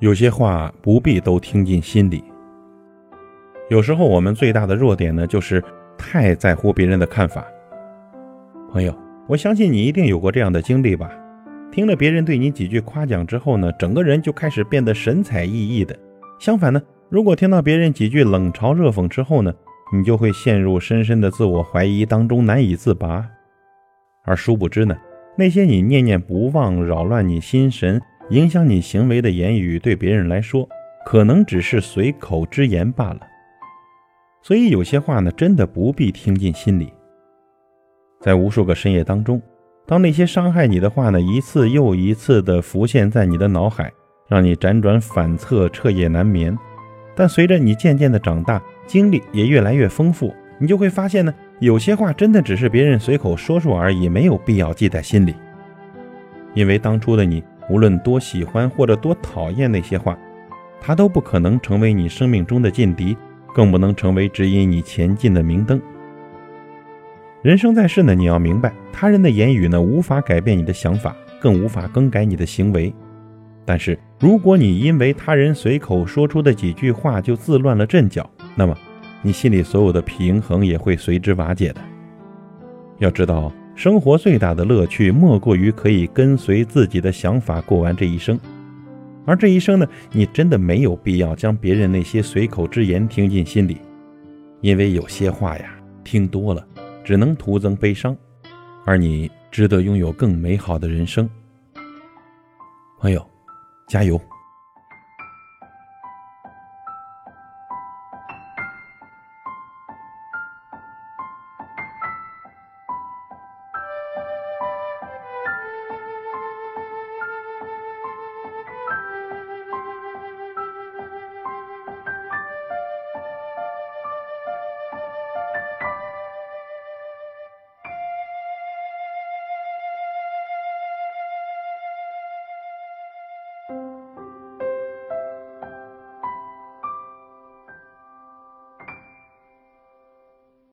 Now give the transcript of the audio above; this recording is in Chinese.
有些话不必都听进心里。有时候我们最大的弱点呢，就是太在乎别人的看法。朋友，我相信你一定有过这样的经历吧？听了别人对你几句夸奖之后呢，整个人就开始变得神采奕奕的。相反呢，如果听到别人几句冷嘲热讽之后呢，你就会陷入深深的自我怀疑当中难以自拔。而殊不知呢，那些你念念不忘、扰乱你心神。影响你行为的言语，对别人来说，可能只是随口之言罢了。所以有些话呢，真的不必听进心里。在无数个深夜当中，当那些伤害你的话呢，一次又一次地浮现在你的脑海，让你辗转反侧，彻夜难眠。但随着你渐渐的长大，经历也越来越丰富，你就会发现呢，有些话真的只是别人随口说说而已，没有必要记在心里。因为当初的你。无论多喜欢或者多讨厌那些话，它都不可能成为你生命中的劲敌，更不能成为指引你前进的明灯。人生在世呢，你要明白，他人的言语呢，无法改变你的想法，更无法更改你的行为。但是，如果你因为他人随口说出的几句话就自乱了阵脚，那么你心里所有的平衡也会随之瓦解的。要知道。生活最大的乐趣，莫过于可以跟随自己的想法过完这一生。而这一生呢，你真的没有必要将别人那些随口之言听进心里，因为有些话呀，听多了只能徒增悲伤。而你值得拥有更美好的人生，朋友，加油！